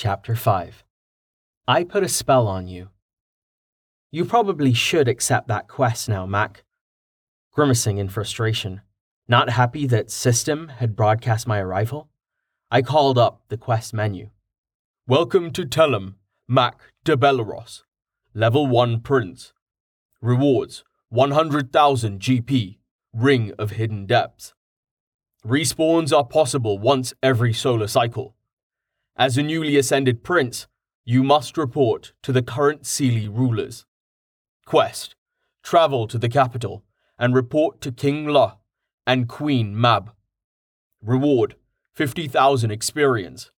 Chapter 5 I Put a Spell on You. You probably should accept that quest now, Mac. Grimacing in frustration, not happy that System had broadcast my arrival, I called up the quest menu. Welcome to Telem, Mac de Bellerose. Level 1 Prince. Rewards 100,000 GP, Ring of Hidden Depths. Respawns are possible once every solar cycle. As a newly ascended prince, you must report to the current Seelie rulers. Quest Travel to the capital and report to King La and Queen Mab. Reward 50,000 experience.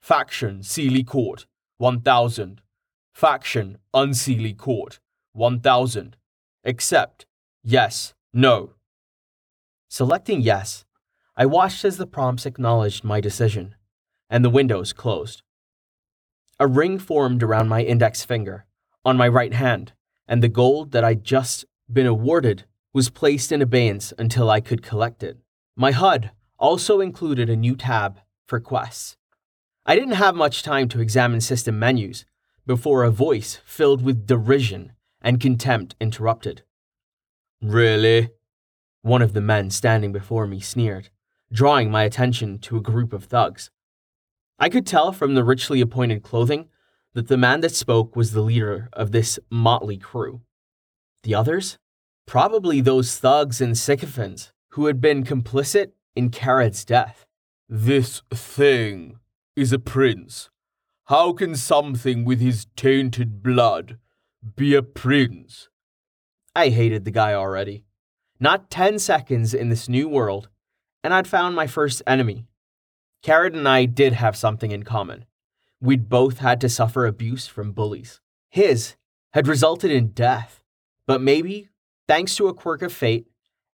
Faction Seelie Court 1,000. Faction Unseelie Court 1,000. Accept. Yes. No. Selecting yes, I watched as the prompts acknowledged my decision, and the windows closed. A ring formed around my index finger, on my right hand, and the gold that I'd just been awarded was placed in abeyance until I could collect it. My HUD also included a new tab for quests. I didn't have much time to examine system menus before a voice filled with derision and contempt interrupted. Really? One of the men standing before me sneered, drawing my attention to a group of thugs. I could tell from the richly appointed clothing that the man that spoke was the leader of this motley crew. The others? Probably those thugs and sycophants who had been complicit in Karad's death. This thing is a prince. How can something with his tainted blood be a prince? I hated the guy already. Not 10 seconds in this new world, and I'd found my first enemy. Karad and I did have something in common. We'd both had to suffer abuse from bullies. His had resulted in death, but maybe, thanks to a quirk of fate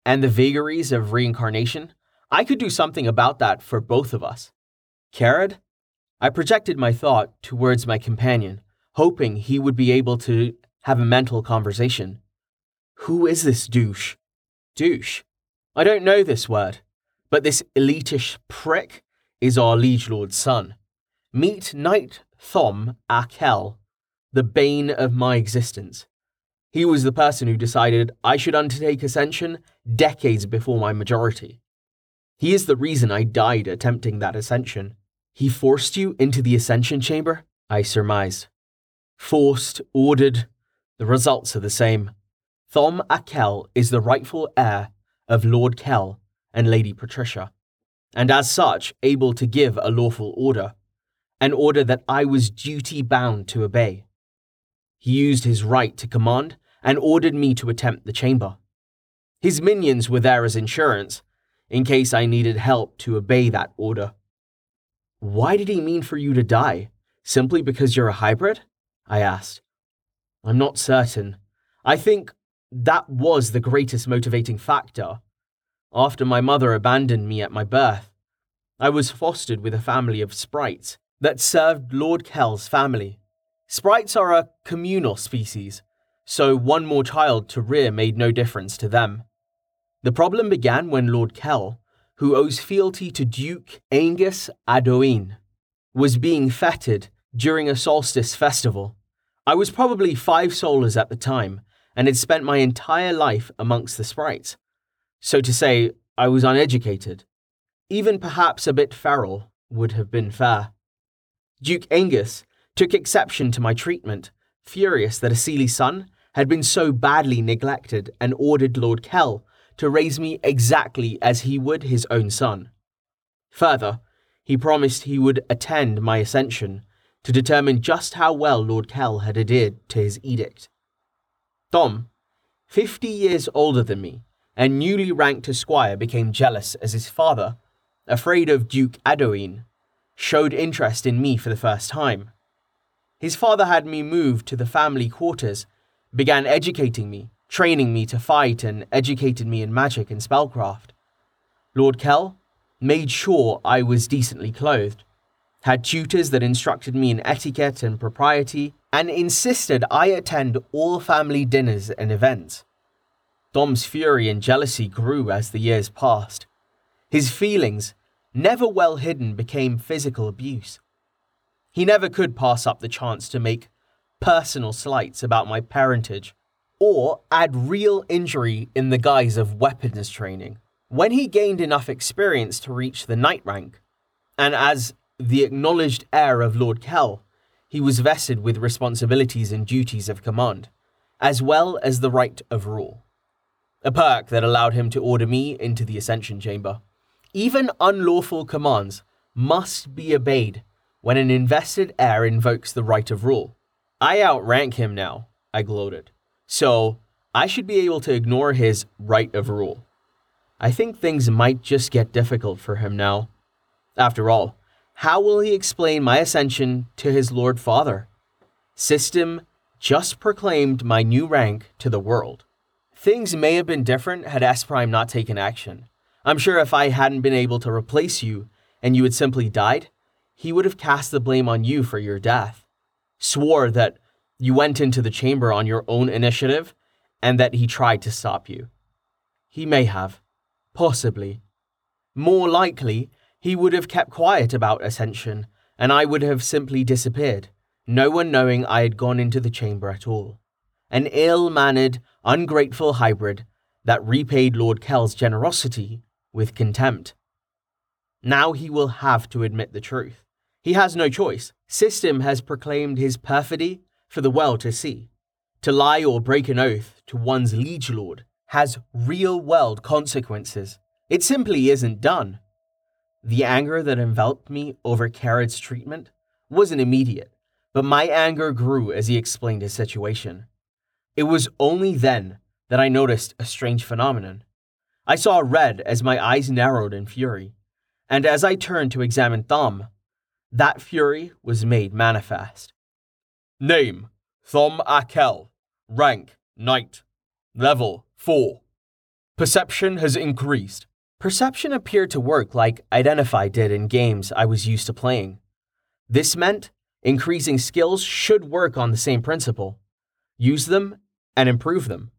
and the vagaries of reincarnation, I could do something about that for both of us. Karad? I projected my thought towards my companion, hoping he would be able to have a mental conversation. Who is this douche? Douche? I don't know this word, but this elitish prick is our liege lord's son. Meet Knight Thom Akel, the bane of my existence. He was the person who decided I should undertake ascension decades before my majority. He is the reason I died attempting that ascension. He forced you into the ascension chamber? I surmised. Forced, ordered, the results are the same. Thom Akel is the rightful heir of Lord Kell and Lady Patricia, and as such able to give a lawful order, an order that I was duty bound to obey. He used his right to command and ordered me to attempt the chamber. His minions were there as insurance, in case I needed help to obey that order. Why did he mean for you to die? Simply because you're a hybrid? I asked. I'm not certain. I think that was the greatest motivating factor. After my mother abandoned me at my birth, I was fostered with a family of sprites that served Lord Kell's family. Sprites are a communal species, so one more child to rear made no difference to them. The problem began when Lord Kell, who owes fealty to Duke Angus Adoin, was being feted during a solstice festival. I was probably five solars at the time and had spent my entire life amongst the sprites. So to say, I was uneducated. Even perhaps a bit feral would have been fair. Duke Angus took exception to my treatment, furious that a Seelie son had been so badly neglected and ordered Lord Kell to raise me exactly as he would his own son. Further, he promised he would attend my ascension to determine just how well Lord Kell had adhered to his edict. Thom, fifty years older than me, and newly ranked esquire, became jealous as his father, afraid of Duke Adoin, showed interest in me for the first time. His father had me moved to the family quarters, began educating me, training me to fight and educated me in magic and spellcraft. Lord Kell made sure I was decently clothed, had tutors that instructed me in etiquette and propriety, and insisted I attend all family dinners and events. Thom's fury and jealousy grew as the years passed. His feelings, never well hidden, became physical abuse. He never could pass up the chance to make personal slights about my parentage or add real injury in the guise of weapons training. When he gained enough experience to reach the knight rank, and as the acknowledged heir of Lord Kell, he was vested with responsibilities and duties of command, as well as the right of rule. A perk that allowed him to order me into the Ascension Chamber. Even unlawful commands must be obeyed when an invested heir invokes the right of rule. I outrank him now, I gloated. So I should be able to ignore his right of rule. I think things might just get difficult for him now. After all, how will he explain my ascension to his Lord Father? System just proclaimed my new rank to the world. Things may have been different had S Prime not taken action. I'm sure if I hadn't been able to replace you and you had simply died, he would have cast the blame on you for your death. Swore that you went into the chamber on your own initiative and that he tried to stop you. He may have. Possibly. More likely, he would have kept quiet about Ascension, and I would have simply disappeared, no one knowing I had gone into the chamber at all. An ill mannered, ungrateful hybrid that repaid Lord Kell's generosity with contempt. Now he will have to admit the truth. He has no choice. System has proclaimed his perfidy for the world to see. To lie or break an oath to one's liege lord has real world consequences. It simply isn't done. The anger that enveloped me over Karad's treatment wasn't immediate, but my anger grew as he explained his situation. It was only then that I noticed a strange phenomenon. I saw red as my eyes narrowed in fury, and as I turned to examine Thom, that fury was made manifest. Name Thom Akel. Rank Knight. Level 4. Perception has increased. Perception appeared to work like Identify did in games I was used to playing. This meant increasing skills should work on the same principle use them and improve them.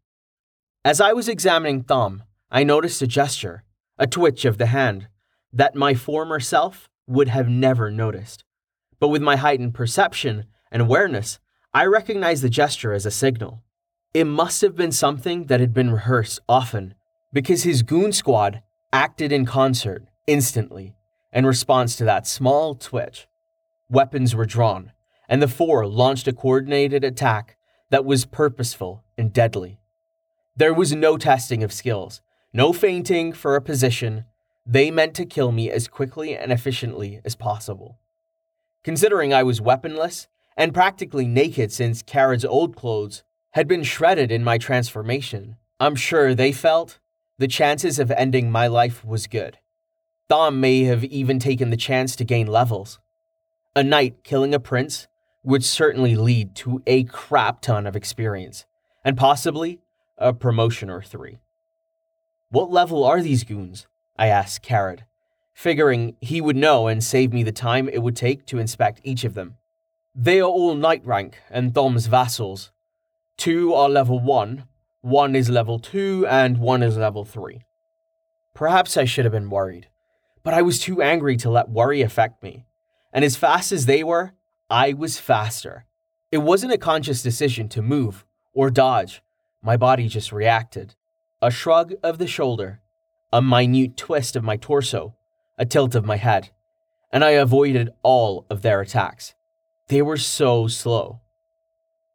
As I was examining Thom, I noticed a gesture, a twitch of the hand, that my former self would have never noticed. But with my heightened perception, and awareness, I recognized the gesture as a signal. It must have been something that had been rehearsed often, because his goon squad acted in concert instantly in response to that small twitch. Weapons were drawn, and the four launched a coordinated attack that was purposeful and deadly. There was no testing of skills, no feinting for a position. They meant to kill me as quickly and efficiently as possible. Considering I was weaponless and practically naked since Karad's old clothes had been shredded in my transformation. I'm sure they felt the chances of ending my life was good. Thom may have even taken the chance to gain levels. A knight killing a prince would certainly lead to a crap ton of experience, and possibly a promotion or three. What level are these goons? I asked Karad, figuring he would know and save me the time it would take to inspect each of them. They are all knight rank and Thom's vassals. Two are level 1, one is level 2, and one is level 3. Perhaps I should have been worried, but I was too angry to let worry affect me. And as fast as they were, I was faster. It wasn't a conscious decision to move or dodge, my body just reacted. A shrug of the shoulder, a minute twist of my torso, a tilt of my head, and I avoided all of their attacks. They were so slow.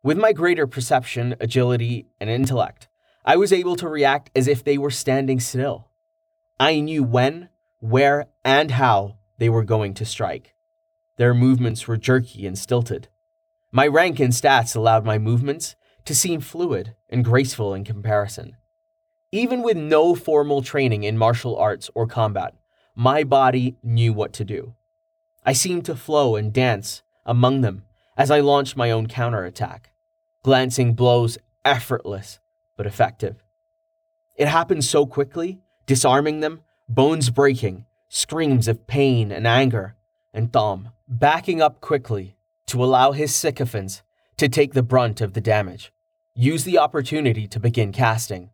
With my greater perception, agility, and intellect, I was able to react as if they were standing still. I knew when, where, and how they were going to strike. Their movements were jerky and stilted. My rank and stats allowed my movements to seem fluid and graceful in comparison. Even with no formal training in martial arts or combat, my body knew what to do. I seemed to flow and dance among them as I launched my own counterattack, glancing blows effortless but effective. It happened so quickly, disarming them, bones breaking, screams of pain and anger, and Thom backing up quickly to allow his sycophants to take the brunt of the damage. Use the opportunity to begin casting.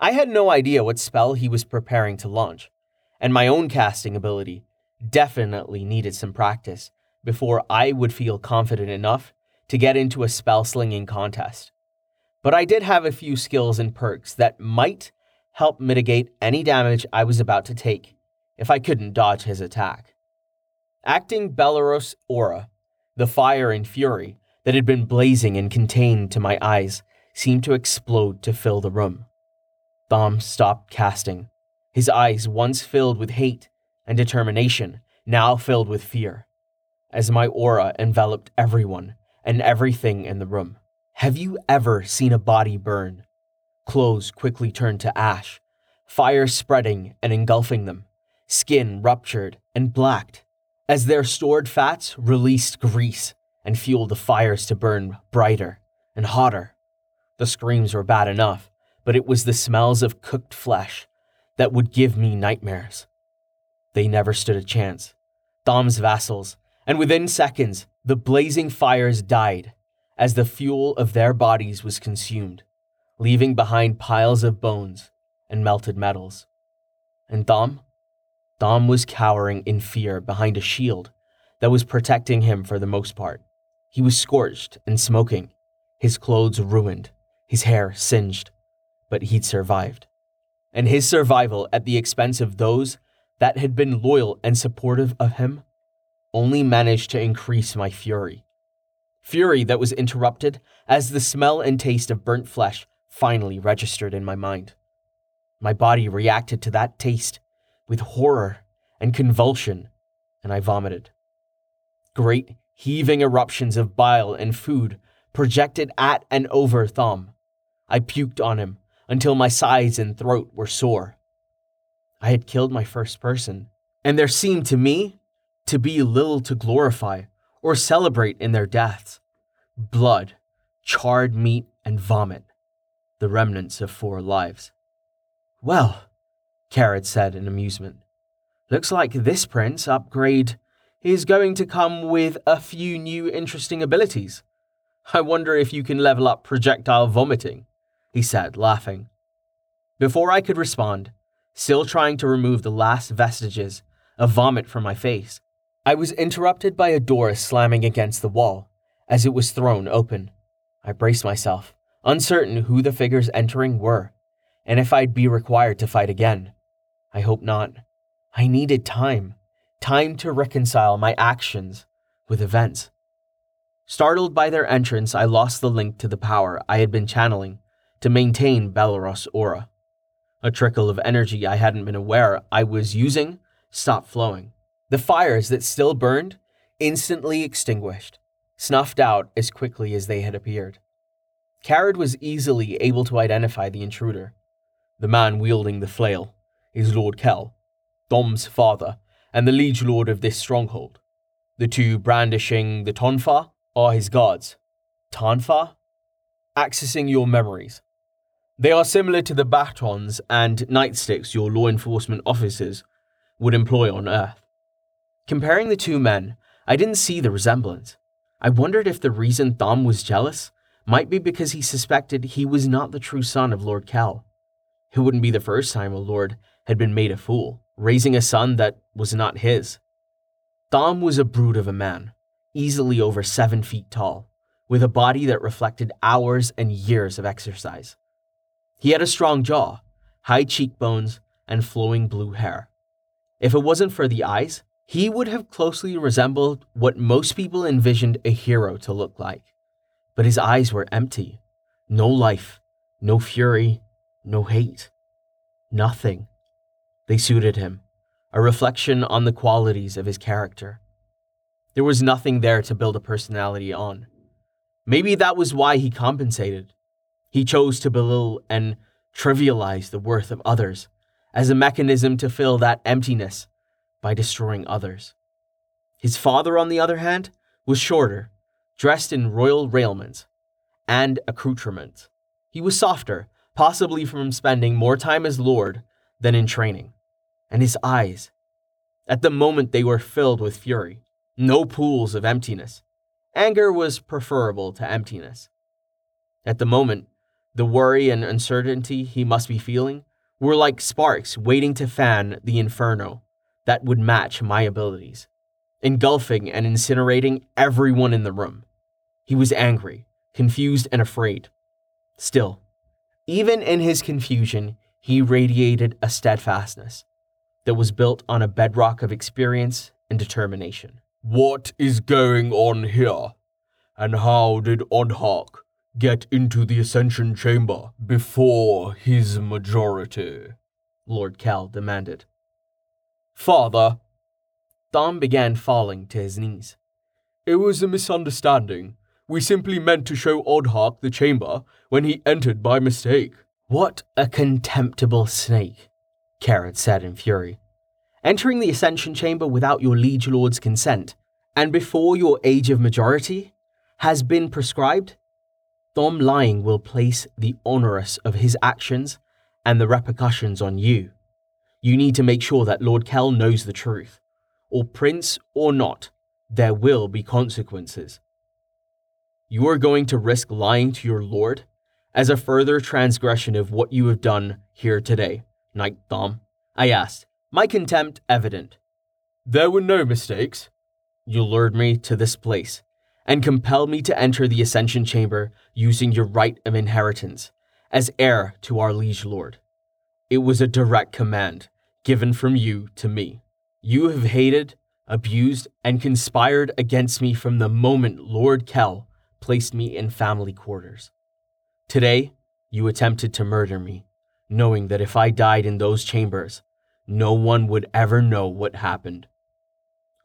I had no idea what spell he was preparing to launch, and my own casting ability definitely needed some practice before I would feel confident enough to get into a spell slinging contest. But I did have a few skills and perks that might help mitigate any damage I was about to take if I couldn't dodge his attack. Acting Bellerose aura, the fire and fury that had been blazing and contained to my eyes seemed to explode to fill the room. Thom stopped casting, his eyes once filled with hate and determination, now filled with fear, as my aura enveloped everyone and everything in the room. Have you ever seen a body burn? Clothes quickly turned to ash, fire spreading and engulfing them, skin ruptured and blacked, as their stored fats released grease and fueled the fires to burn brighter and hotter. The screams were bad enough, but it was the smells of cooked flesh that would give me nightmares. They never stood a chance. Thom's vassals, and within seconds, the blazing fires died as the fuel of their bodies was consumed, leaving behind piles of bones and melted metals. And Thom? Thom was cowering in fear behind a shield that was protecting him for the most part. He was scorched and smoking, his clothes ruined, his hair singed, but he'd survived. And his survival at the expense of those that had been loyal and supportive of him only managed to increase my fury. Fury that was interrupted as the smell and taste of burnt flesh finally registered in my mind. My body reacted to that taste with horror and convulsion, and I vomited. Great, heaving eruptions of bile and food projected at and over Thom. I puked on him until my sides and throat were sore. I had killed my first person, and there seemed to me to be little to glorify or celebrate in their deaths. Blood, charred meat, and vomit, the remnants of four lives. Well, Karad said in amusement, looks like this prince upgrade is going to come with a few new interesting abilities. I wonder if you can level up projectile vomiting, he said, laughing. Before I could respond, still trying to remove the last vestiges of vomit from my face, I was interrupted by a door slamming against the wall as it was thrown open. I braced myself, uncertain who the figures entering were, and if I'd be required to fight again. I hope not. I needed time, time to reconcile my actions with events. Startled by their entrance, I lost the link to the power I had been channeling to maintain Bellerose aura. A trickle of energy I hadn't been aware I was using stopped flowing. The fires that still burned instantly extinguished, snuffed out as quickly as they had appeared. Karad was easily able to identify the intruder. The man wielding the flail is Lord Kell, Thom's father, and the liege lord of this stronghold. The two brandishing the Tonfa are his guards. Tonfa? Accessing your memories. They are similar to the batons and nightsticks your law enforcement officers would employ on Earth. Comparing the two men, I didn't see the resemblance. I wondered if the reason Thom was jealous might be because he suspected he was not the true son of Lord Kell. It wouldn't be the first time a lord had been made a fool, raising a son that was not his. Thom was a brute of a man, easily over seven feet tall, with a body that reflected hours and years of exercise. He had a strong jaw, high cheekbones, and flowing blue hair. If it wasn't for the eyes, he would have closely resembled what most people envisioned a hero to look like. But his eyes were empty. No life, no fury, no hate. Nothing. They suited him, a reflection on the qualities of his character. There was nothing there to build a personality on. Maybe that was why he compensated. He chose to belittle and trivialize the worth of others as a mechanism to fill that emptiness by destroying others. His father, on the other hand, was shorter, dressed in royal raiments and accoutrements. He was softer, possibly from spending more time as lord than in training. And his eyes, at the moment they were filled with fury, no pools of emptiness. Anger was preferable to emptiness. At the moment, the worry and uncertainty he must be feeling were like sparks waiting to fan the inferno that would match my abilities. engulfing and incinerating everyone in the room. He was angry, confused, and afraid. Still, even in his confusion, he radiated a steadfastness that was built on a bedrock of experience and determination. What is going on here? And how did Odhak get into the Ascension Chamber before his majority? Lord Kell demanded. Father, Thom began falling to his knees. It was a misunderstanding. We simply meant to show Odhak the chamber when he entered by mistake. What a contemptible snake, Karad said in fury. Entering the Ascension Chamber without your liege lord's consent, and before your age of majority, has been prescribed? Thom lying will place the onerous of his actions and the repercussions on you. You need to make sure that Lord Kell knows the truth. Or prince or not, there will be consequences. You are going to risk lying to your lord as a further transgression of what you have done here today, Knight Thom. I asked, my contempt evident. There were no mistakes. You lured me to this place and compelled me to enter the Ascension Chamber using your right of inheritance as heir to our liege lord. It was a direct command given from you to me. You have hated, abused, and conspired against me from the moment Lord Kell placed me in family quarters. Today, you attempted to murder me, knowing that if I died in those chambers, no one would ever know what happened.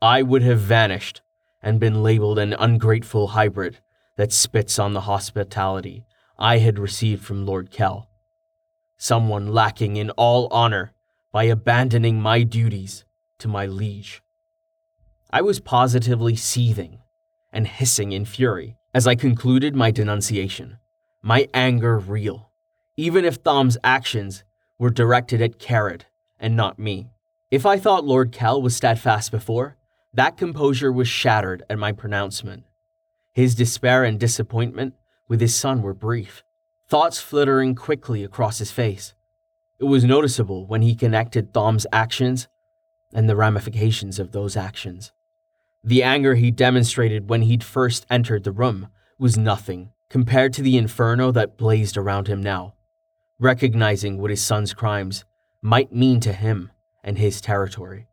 I would have vanished and been labeled an ungrateful hybrid that spits on the hospitality I had received from Lord Kell. Someone lacking in all honor by abandoning my duties to my liege. I was positively seething and hissing in fury as I concluded my denunciation, my anger real, even if Thom's actions were directed at Karad and not me. If I thought Lord Kell was steadfast before, that composure was shattered at my pronouncement. His despair and disappointment with his son were brief, thoughts flittering quickly across his face. It was noticeable when he connected Thom's actions and the ramifications of those actions. The anger he demonstrated when he'd first entered the room was nothing compared to the inferno that blazed around him now. Recognizing what his son's crimes might mean to him and his territory.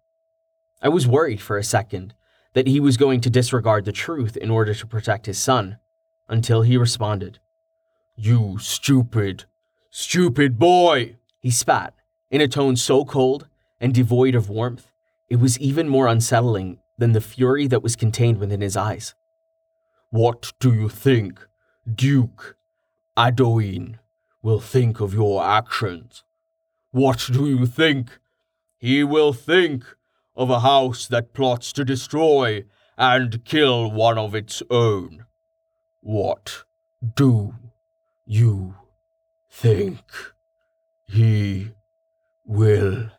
I was worried for a second that he was going to disregard the truth in order to protect his son, until he responded. You stupid, stupid boy! He spat, in a tone so cold and devoid of warmth, it was even more unsettling than the fury that was contained within his eyes. What do you think Duke Adoin will think of your actions? What do you think he will think of a house that plots to destroy and kill one of its own? What do you think he will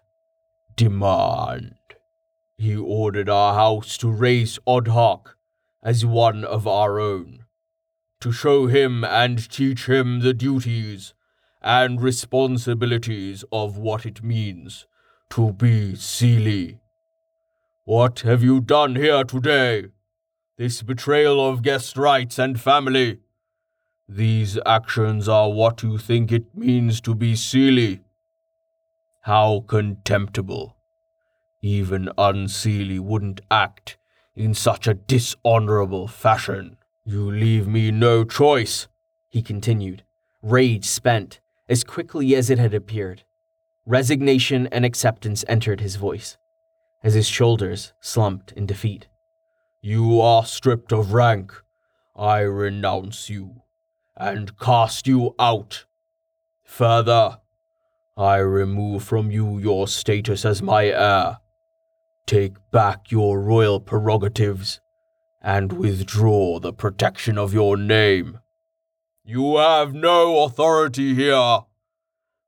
demand? He ordered our house to raise Odhak as one of our own, to show him and teach him the duties and responsibilities of what it means to be Seelie. What have you done here today? This betrayal of guest rights and family. These actions are what you think it means to be Seelie. How contemptible. Even Unseelie wouldn't act in such a dishonorable fashion. You leave me no choice, he continued, rage spent as quickly as it had appeared. Resignation and acceptance entered his voice as his shoulders slumped in defeat. You are stripped of rank. I renounce you and cast you out. Further, I remove from you your status as my heir Take back your royal prerogatives and withdraw the protection of your name. You have no authority here.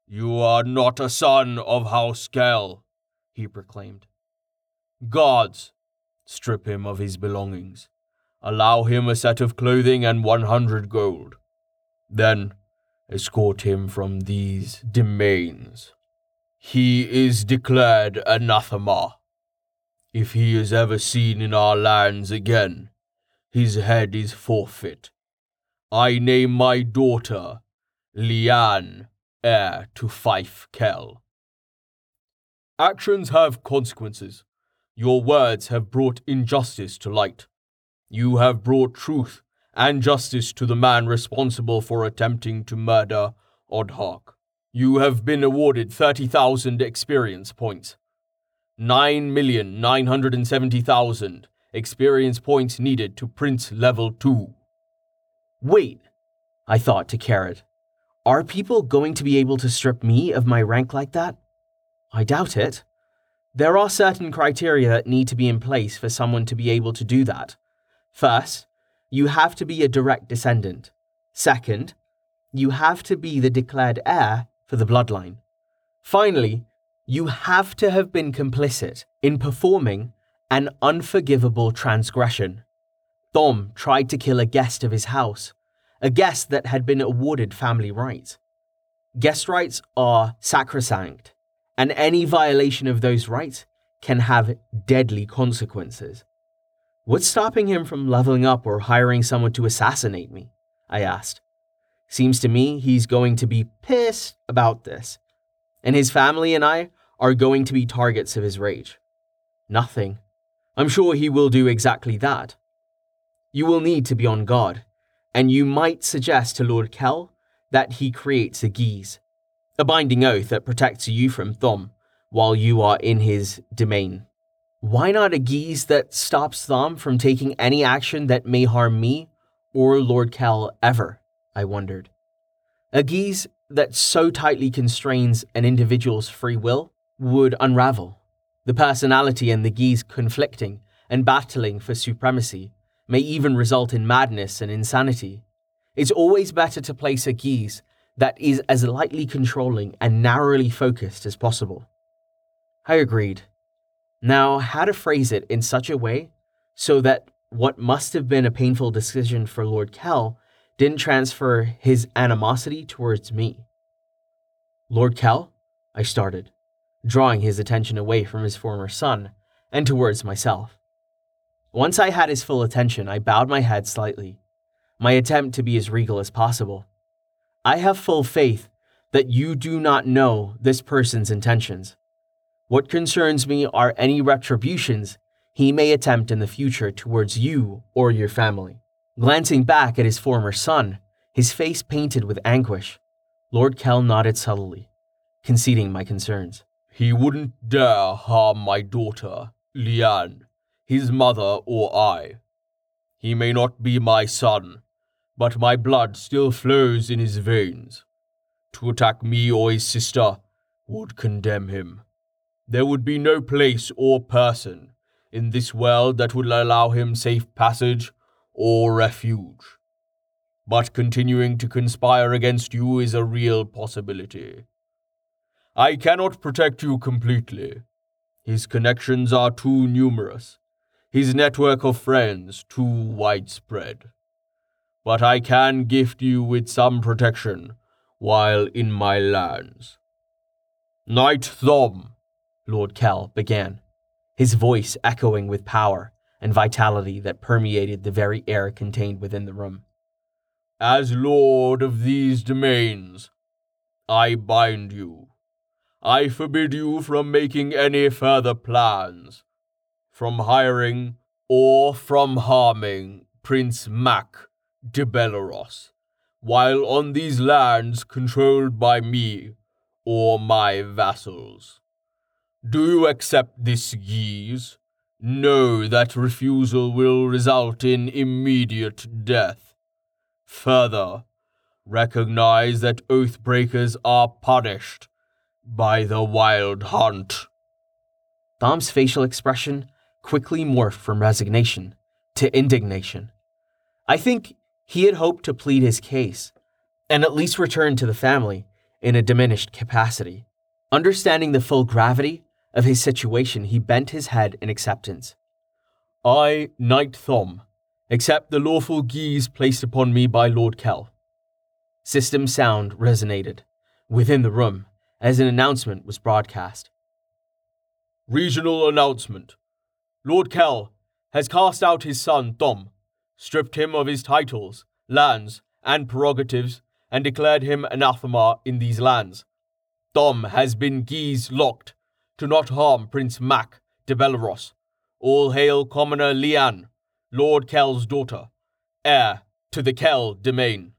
You are not a son of House Kell, he proclaimed. Guards, strip him of his belongings. Allow him a set of clothing and 100 gold. Then escort him from these domains. He is declared anathema. If he is ever seen in our lands again, his head is forfeit. I name my daughter Liane, heir to Fife Kell. Actions have consequences. Your words have brought injustice to light. You have brought truth and justice to the man responsible for attempting to murder Odhak. You have been awarded 30,000 experience points. 9,970,000 experience points needed to Prince Level 2. Wait, I thought to Karad. Are people going to be able to strip me of my rank like that? I doubt it. There are certain criteria that need to be in place for someone to be able to do that. First, you have to be a direct descendant. Second, you have to be the declared heir for the bloodline. Finally, you have to have been complicit in performing an unforgivable transgression. Thom tried to kill a guest of his house, a guest that had been awarded family rights. Guest rights are sacrosanct, and any violation of those rights can have deadly consequences. What's stopping him from leveling up or hiring someone to assassinate me? I asked. Seems to me he's going to be pissed about this, and his family and I are going to be targets of his rage. Nothing. I'm sure he will do exactly that. You will need to be on guard, and you might suggest to Lord Kell that he creates a geas, a binding oath that protects you from Thom while you are in his domain. Why not a geas that stops Thom from taking any action that may harm me or Lord Kell ever? I wondered. A geas that so tightly constrains an individual's free will would unravel. The personality and the geas conflicting and battling for supremacy may even result in madness and insanity. It's always better to place a geas that is as lightly controlling and narrowly focused as possible. I agreed. Now, how to phrase it in such a way so that what must have been a painful decision for Lord Kell didn't transfer his animosity towards me. Lord Kell, I started, drawing his attention away from his former son and towards myself. Once I had his full attention, I bowed my head slightly, my attempt to be as regal as possible. I have full faith that you do not know this person's intentions. What concerns me are any retributions he may attempt in the future towards you or your family. Glancing back at his former son, his face painted with anguish, Lord Kell nodded subtly, conceding my concerns. He wouldn't dare harm my daughter, Liane, his mother or I. He may not be my son, but my blood still flows in his veins. To attack me or his sister would condemn him. There would be no place or person in this world that would allow him safe passage or refuge. But continuing to conspire against you is a real possibility. I cannot protect you completely. His connections are too numerous, his network of friends too widespread. But I can gift you with some protection while in my lands. Knight Thom, Lord Kell began, his voice echoing with power and vitality that permeated the very air contained within the room. As lord of these domains, I bind you. I forbid you from making any further plans, from hiring or from harming Prince Mac de Bellerose, while on these lands controlled by me or my vassals. Do you accept this geas? Know that refusal will result in immediate death. Further, recognize that oath breakers are punished by the wild hunt. Thom's facial expression quickly morphed from resignation to indignation. I think he had hoped to plead his case and at least return to the family in a diminished capacity. Understanding the full gravity of his situation, he bent his head in acceptance. I, Knight Thom, accept the lawful geas placed upon me by Lord Kell. System sound resonated within the room as an announcement was broadcast. Regional announcement. Lord Kell has cast out his son Thom, stripped him of his titles, lands, and prerogatives, and declared him anathema in these lands. Thom has been geas locked to not harm Prince Mac de Bellerose. All hail Commoner Leanne, Lord Kell's daughter, heir to the Kell domain.